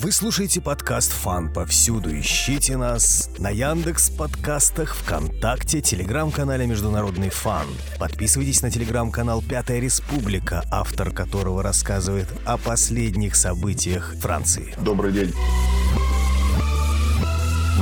Вы слушаете подкаст «Фан» повсюду. Ищите нас на Яндекс подкастах, ВКонтакте, телеграм-канале «Международный фан». Подписывайтесь на телеграм-канал «Пятая республика», автор которого рассказывает о последних событиях Франции. Добрый день.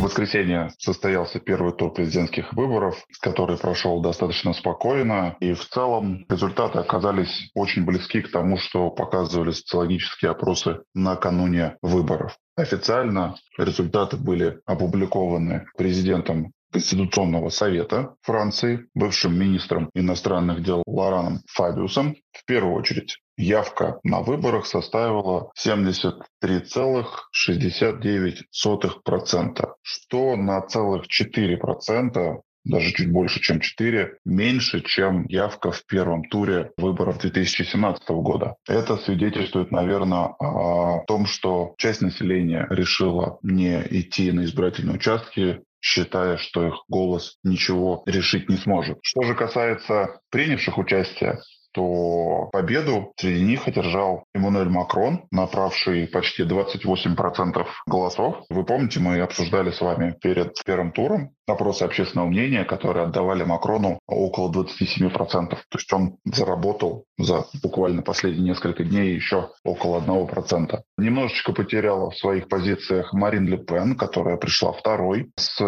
Воскресенье состоялся первый тур президентских выборов, который прошел достаточно спокойно. И в целом результаты оказались очень близки к тому, что показывали социологические опросы накануне выборов. Официально результаты были опубликованы президентом Конституционного совета Франции, бывшим министром иностранных дел Лораном Фабиусом. В первую очередь явка на выборах составила 73,69%, что на целых 4% даже чуть больше, чем 4, меньше, чем явка в первом туре выборов 2017 года. Это свидетельствует, наверное, о том, что часть населения решила не идти на избирательные участки, считая, что их голос ничего решить не сможет. Что же касается принявших участие, то победу среди них одержал Эммануэль Макрон, набравший почти 28% голосов. Вы помните, мы обсуждали с вами перед первым туром опросы общественного мнения, которые отдавали Макрону около 27%. То есть он заработал за буквально последние несколько дней еще около 1%. Немножечко потеряла в своих позициях Марин Ле Пен, которая пришла второй с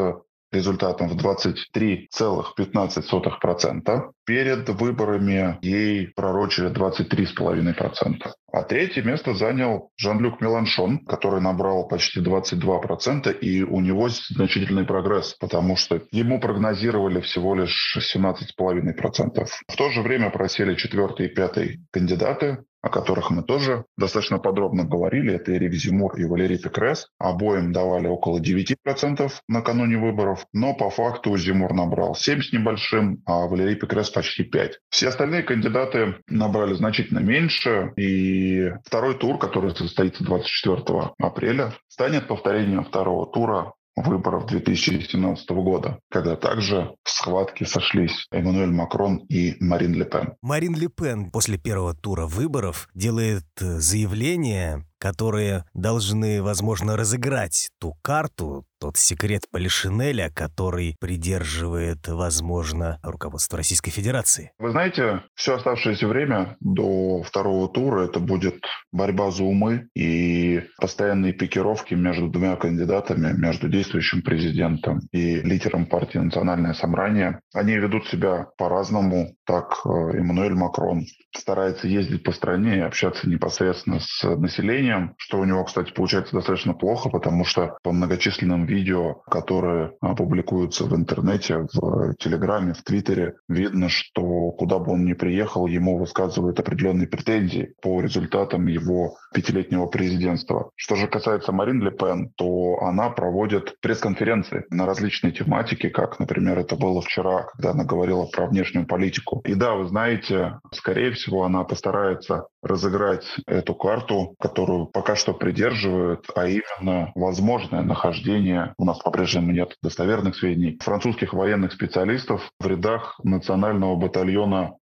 результатом в 23,15%. Перед выборами ей пророчили 23,5%. А третье место занял Жан-Люк Меланшон, который набрал почти 22%, и у него значительный прогресс, потому что ему прогнозировали всего лишь 17,5%. В то же время просели четвертый и пятый кандидаты, о которых мы тоже достаточно подробно говорили. Это Эрик Зимур и Валерий Пекрес. Обоим давали около 9% накануне выборов, но по факту Зимур набрал 7 с небольшим, а Валерий Пекрес почти 5. Все остальные кандидаты набрали значительно меньше, и второй тур, который состоится 24 апреля, станет повторением второго тура выборов 2017 года, когда также в схватке сошлись Эммануэль Макрон и Марин Ле Пен. Марин Ле Пен после первого тура выборов делает э, заявление, которые должны, возможно, разыграть ту карту, тот секрет Полишинеля, который придерживает, возможно, руководство Российской Федерации? Вы знаете, все оставшееся время до второго тура это будет борьба за умы и постоянные пикировки между двумя кандидатами, между действующим президентом и лидером партии «Национальное собрание». Они ведут себя по-разному. Так, э, Эммануэль Макрон старается ездить по стране и общаться непосредственно с населением, что у него, кстати, получается достаточно плохо, потому что по многочисленным видео, которые публикуются в интернете, в Телеграме, в Твиттере, видно, что куда бы он ни приехал, ему высказывают определенные претензии по результатам его пятилетнего президентства. Что же касается Марин Ле Пен, то она проводит пресс-конференции на различные тематики, как, например, это было вчера, когда она говорила про внешнюю политику. И да, вы знаете, скорее всего, она постарается разыграть эту карту, которую пока что придерживают, а именно возможное нахождение, у нас по-прежнему нет достоверных сведений, французских военных специалистов в рядах национального батальона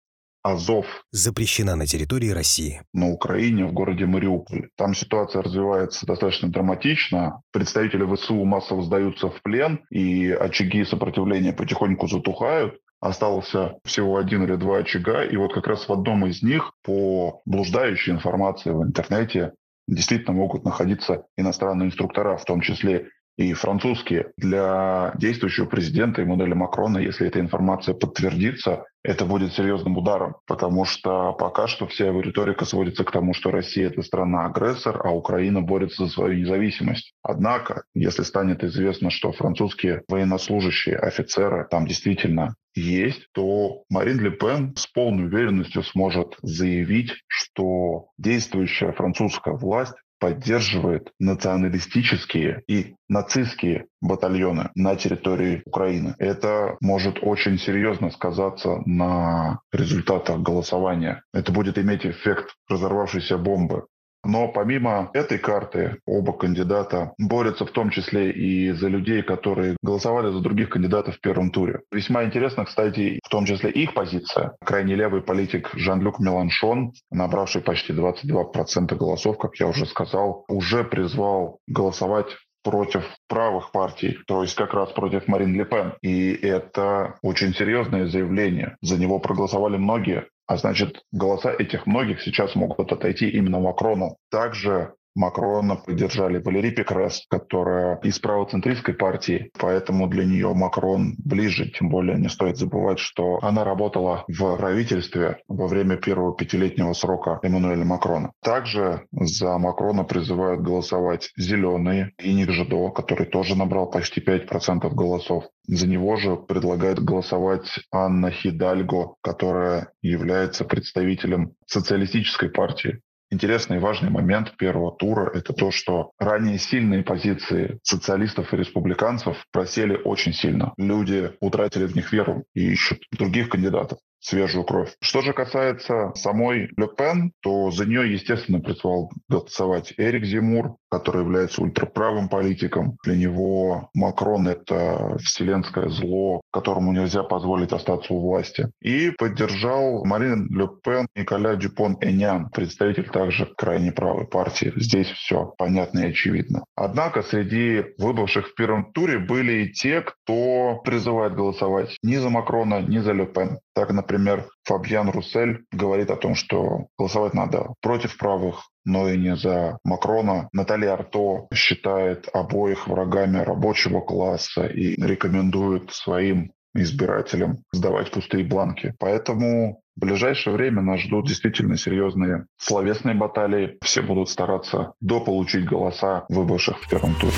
Азов. Запрещена на территории России. На Украине, в городе Мариуполь. Там ситуация развивается достаточно драматично. Представители ВСУ массово сдаются в плен, и очаги сопротивления потихоньку затухают остался всего один или два очага, и вот как раз в одном из них по блуждающей информации в интернете действительно могут находиться иностранные инструктора, в том числе и французские. Для действующего президента Эммануэля Макрона, если эта информация подтвердится, это будет серьезным ударом, потому что пока что вся его риторика сводится к тому, что Россия – это страна-агрессор, а Украина борется за свою независимость. Однако, если станет известно, что французские военнослужащие, офицеры там действительно есть, то Марин Ле Пен с полной уверенностью сможет заявить, что действующая французская власть поддерживает националистические и нацистские батальоны на территории Украины. Это может очень серьезно сказаться на результатах голосования. Это будет иметь эффект разорвавшейся бомбы. Но помимо этой карты, оба кандидата борются в том числе и за людей, которые голосовали за других кандидатов в первом туре. Весьма интересно, кстати, в том числе их позиция. Крайне левый политик Жан-Люк Меланшон, набравший почти 22% голосов, как я уже сказал, уже призвал голосовать против правых партий, то есть как раз против Марин Ле Пен. И это очень серьезное заявление. За него проголосовали многие. А значит, голоса этих многих сейчас могут отойти именно Макрону. Также Макрона поддержали Валерий Пекрес, которая из правоцентристской партии, поэтому для нее Макрон ближе. Тем более не стоит забывать, что она работала в правительстве во время первого пятилетнего срока Эммануэля Макрона. Также за Макрона призывают голосовать зеленые и Ник Жидо, который тоже набрал почти 5% голосов. За него же предлагает голосовать Анна Хидальго, которая является представителем социалистической партии. Интересный и важный момент первого тура – это то, что ранее сильные позиции социалистов и республиканцев просели очень сильно. Люди утратили в них веру и ищут других кандидатов свежую кровь. Что же касается самой Ле Пен, то за нее, естественно, призвал голосовать Эрик Зимур, который является ультраправым политиком. Для него Макрон — это вселенское зло, которому нельзя позволить остаться у власти. И поддержал Марин Ле Пен Николя Дюпон Энян, представитель также крайне правой партии. Здесь все понятно и очевидно. Однако среди выбывших в первом туре были и те, кто призывает голосовать ни за Макрона, ни за Ле Пен. Так, например, Фабьян Руссель говорит о том, что голосовать надо против правых, но и не за Макрона. Наталья Арто считает обоих врагами рабочего класса и рекомендует своим избирателям сдавать пустые бланки. Поэтому в ближайшее время нас ждут действительно серьезные словесные баталии. Все будут стараться дополучить голоса выбывших в первом туре.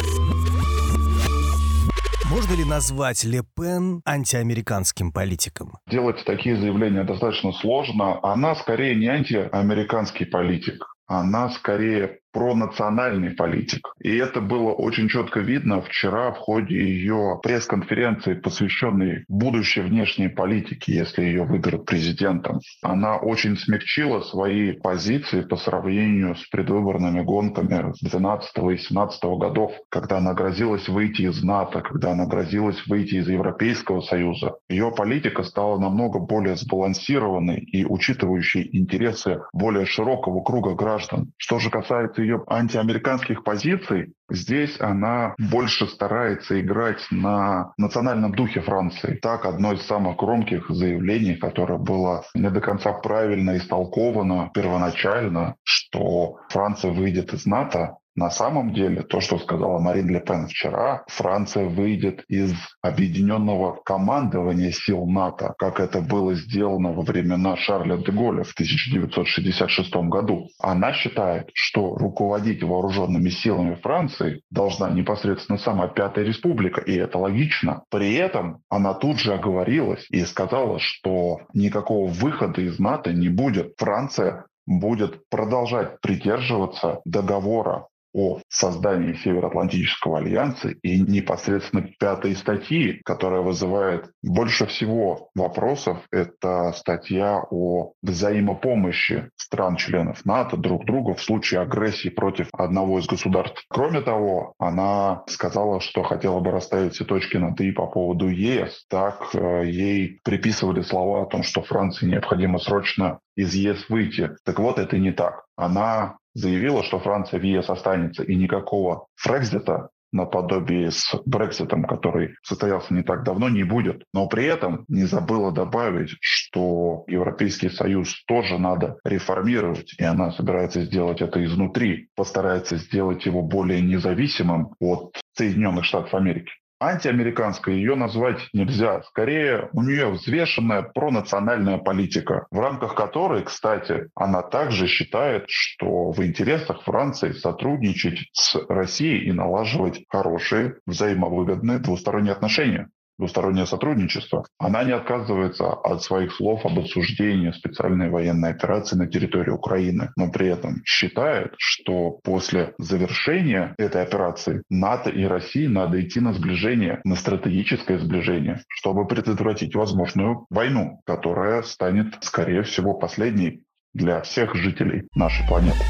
Можно ли назвать Ле Пен антиамериканским политиком? Делать такие заявления достаточно сложно. Она скорее не антиамериканский политик. Она скорее пронациональный политик. И это было очень четко видно вчера в ходе ее пресс-конференции, посвященной будущей внешней политике, если ее выберут президентом. Она очень смягчила свои позиции по сравнению с предвыборными гонками 12 и 17 годов, когда она грозилась выйти из НАТО, когда она грозилась выйти из Европейского Союза. Ее политика стала намного более сбалансированной и учитывающей интересы более широкого круга граждан. Что же касается ее антиамериканских позиций, здесь она больше старается играть на национальном духе Франции. Так, одно из самых громких заявлений, которое было не до конца правильно истолковано первоначально, что Франция выйдет из НАТО, на самом деле, то, что сказала Марин Ле Пен вчера, Франция выйдет из объединенного командования сил НАТО, как это было сделано во времена Шарля де Голля в 1966 году. Она считает, что руководить вооруженными силами Франции должна непосредственно сама Пятая Республика, и это логично. При этом она тут же оговорилась и сказала, что никакого выхода из НАТО не будет. Франция будет продолжать придерживаться договора о создании Североатлантического альянса и непосредственно пятой статьи, которая вызывает больше всего вопросов, это статья о взаимопомощи стран-членов НАТО друг другу в случае агрессии против одного из государств. Кроме того, она сказала, что хотела бы расставить все точки над «и» по поводу ЕС. Так э, ей приписывали слова о том, что Франции необходимо срочно из ЕС выйти. Так вот, это не так. Она заявила, что Франция в ЕС останется, и никакого Фрекзита наподобие с Брекситом, который состоялся не так давно, не будет. Но при этом не забыла добавить, что Европейский Союз тоже надо реформировать, и она собирается сделать это изнутри, постарается сделать его более независимым от Соединенных Штатов Америки антиамериканской ее назвать нельзя. Скорее, у нее взвешенная пронациональная политика, в рамках которой, кстати, она также считает, что в интересах Франции сотрудничать с Россией и налаживать хорошие, взаимовыгодные двусторонние отношения двустороннее сотрудничество, она не отказывается от своих слов об осуждении специальной военной операции на территории Украины, но при этом считает, что после завершения этой операции НАТО и России надо идти на сближение, на стратегическое сближение, чтобы предотвратить возможную войну, которая станет, скорее всего, последней для всех жителей нашей планеты.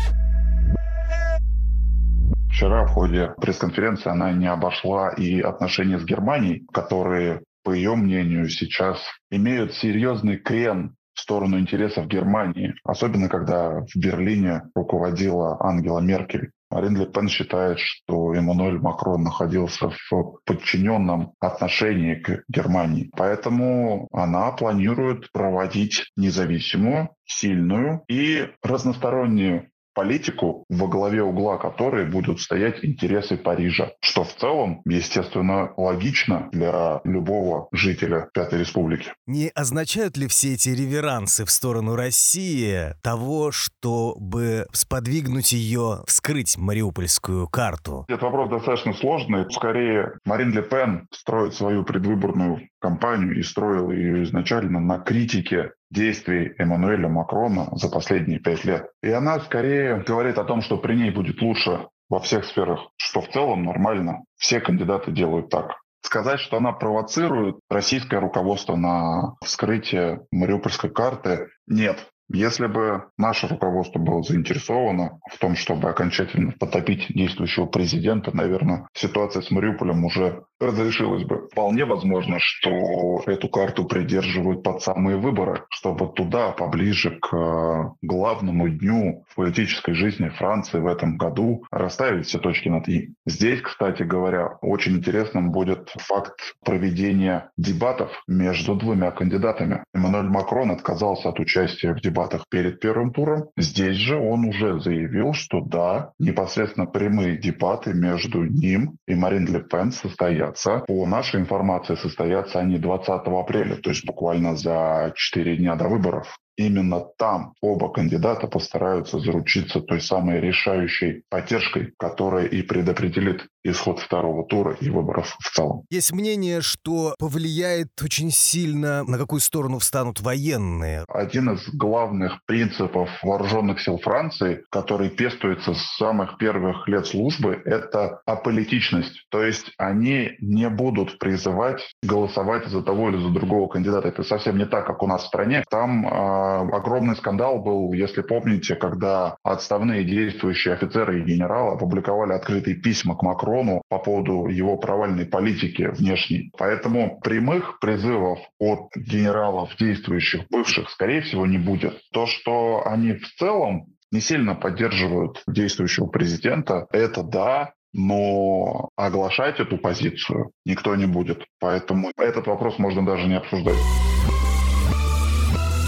Вчера в ходе пресс-конференции она не обошла и отношения с Германией, которые, по ее мнению, сейчас имеют серьезный крен в сторону интересов Германии, особенно когда в Берлине руководила Ангела Меркель. Марин Ле Пен считает, что Эммануэль Макрон находился в подчиненном отношении к Германии. Поэтому она планирует проводить независимую, сильную и разностороннюю политику, во главе угла которой будут стоять интересы Парижа, что в целом, естественно, логично для любого жителя Пятой Республики. Не означают ли все эти реверансы в сторону России того, чтобы сподвигнуть ее вскрыть мариупольскую карту? Этот вопрос достаточно сложный. Скорее, Марин Ле Пен строит свою предвыборную кампанию и строил ее изначально на критике действий Эммануэля Макрона за последние пять лет. И она скорее говорит о том, что при ней будет лучше во всех сферах, что в целом нормально. Все кандидаты делают так. Сказать, что она провоцирует российское руководство на вскрытие Мариупольской карты, нет. Если бы наше руководство было заинтересовано в том, чтобы окончательно потопить действующего президента, наверное, ситуация с Мариуполем уже разрешилась бы. Вполне возможно, что эту карту придерживают под самые выборы, чтобы туда, поближе к э, главному дню в политической жизни Франции в этом году, расставить все точки над «и». Здесь, кстати говоря, очень интересным будет факт проведения дебатов между двумя кандидатами. Эммануэль Макрон отказался от участия в дебатах перед первым туром. Здесь же он уже заявил, что да, непосредственно прямые дебаты между ним и Марин Ле Пен состоят состоятся. По нашей информации состоятся они 20 апреля, то есть буквально за 4 дня до выборов именно там оба кандидата постараются заручиться той самой решающей поддержкой, которая и предопределит исход второго тура и выборов в целом. Есть мнение, что повлияет очень сильно, на какую сторону встанут военные. Один из главных принципов вооруженных сил Франции, который пестуется с самых первых лет службы, это аполитичность. То есть они не будут призывать голосовать за того или за другого кандидата. Это совсем не так, как у нас в стране. Там э, огромный скандал был, если помните, когда отставные действующие офицеры и генералы опубликовали открытые письма к Макрону по поводу его провальной политики внешней. Поэтому прямых призывов от генералов действующих, бывших, скорее всего, не будет. То, что они в целом не сильно поддерживают действующего президента, это да, но оглашать эту позицию никто не будет. Поэтому этот вопрос можно даже не обсуждать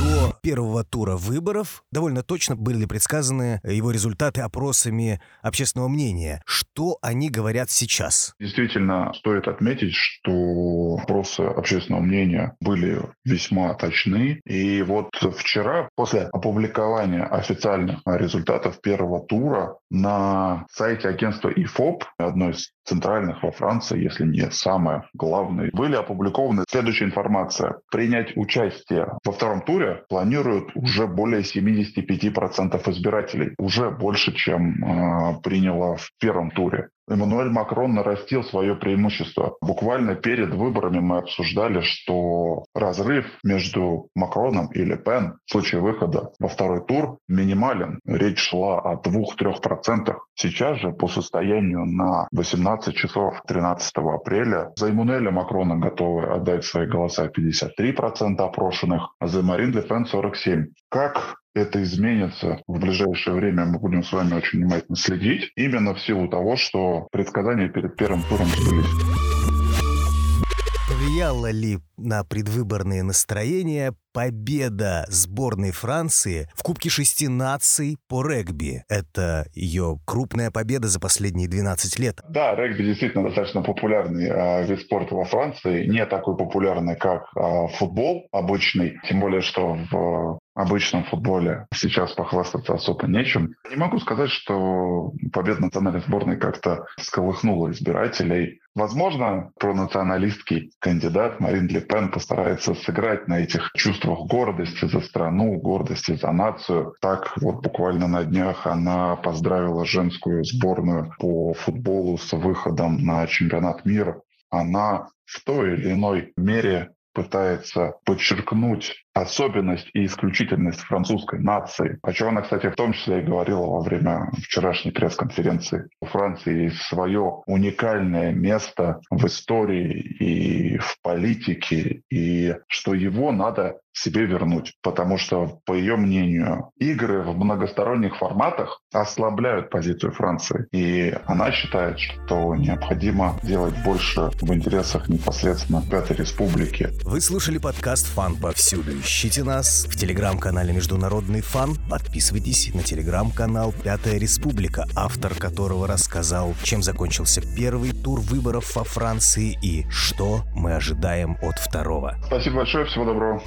до первого тура выборов довольно точно были предсказаны его результаты опросами общественного мнения. Что они говорят сейчас? Действительно, стоит отметить, что опросы общественного мнения были весьма точны. И вот вчера, после опубликования официальных результатов первого тура, на сайте агентства ИФОП, одной из центральных во Франции, если не самое главное, были опубликованы следующая информация. Принять участие во втором туре планируют уже более 75% избирателей. Уже больше, чем э, приняло в первом туре. Эммануэль Макрон нарастил свое преимущество. Буквально перед выборами мы обсуждали, что разрыв между Макроном и Ле Пен в случае выхода во второй тур минимален. Речь шла о 2-3%. Сейчас же по состоянию на 18 часов 13 апреля за Эммануэля Макрона готовы отдать свои голоса 53% опрошенных, а за Марин Ле Пен 47%. Как это изменится в ближайшее время, мы будем с вами очень внимательно следить, именно в силу того, что предсказания перед первым туром сбылись. Повлияла ли на предвыборные настроения победа сборной Франции в Кубке шести наций по регби? Это ее крупная победа за последние 12 лет. Да, регби действительно достаточно популярный э, вид спорта во Франции. Не такой популярный, как э, футбол обычный. Тем более, что в обычном футболе сейчас похвастаться особо нечем. Не могу сказать, что победа национальной сборной как-то сколыхнула избирателей. Возможно, пронационалистский кандидат Марин Ле Пен постарается сыграть на этих чувствах гордости за страну, гордости за нацию. Так вот буквально на днях она поздравила женскую сборную по футболу с выходом на чемпионат мира. Она в той или иной мере пытается подчеркнуть особенность и исключительность французской нации, о чем она, кстати, в том числе и говорила во время вчерашней пресс-конференции. У Франции есть свое уникальное место в истории и в политике, и что его надо себе вернуть. Потому что, по ее мнению, игры в многосторонних форматах ослабляют позицию Франции. И она считает, что необходимо делать больше в интересах непосредственно Пятой Республики. Вы слушали подкаст «Фан повсюду». Ищите нас в телеграм-канале «Международный фан». Подписывайтесь на телеграм-канал «Пятая Республика», автор которого рассказал, чем закончился первый тур выборов во Франции и что мы ожидаем от второго. Спасибо большое, всего доброго.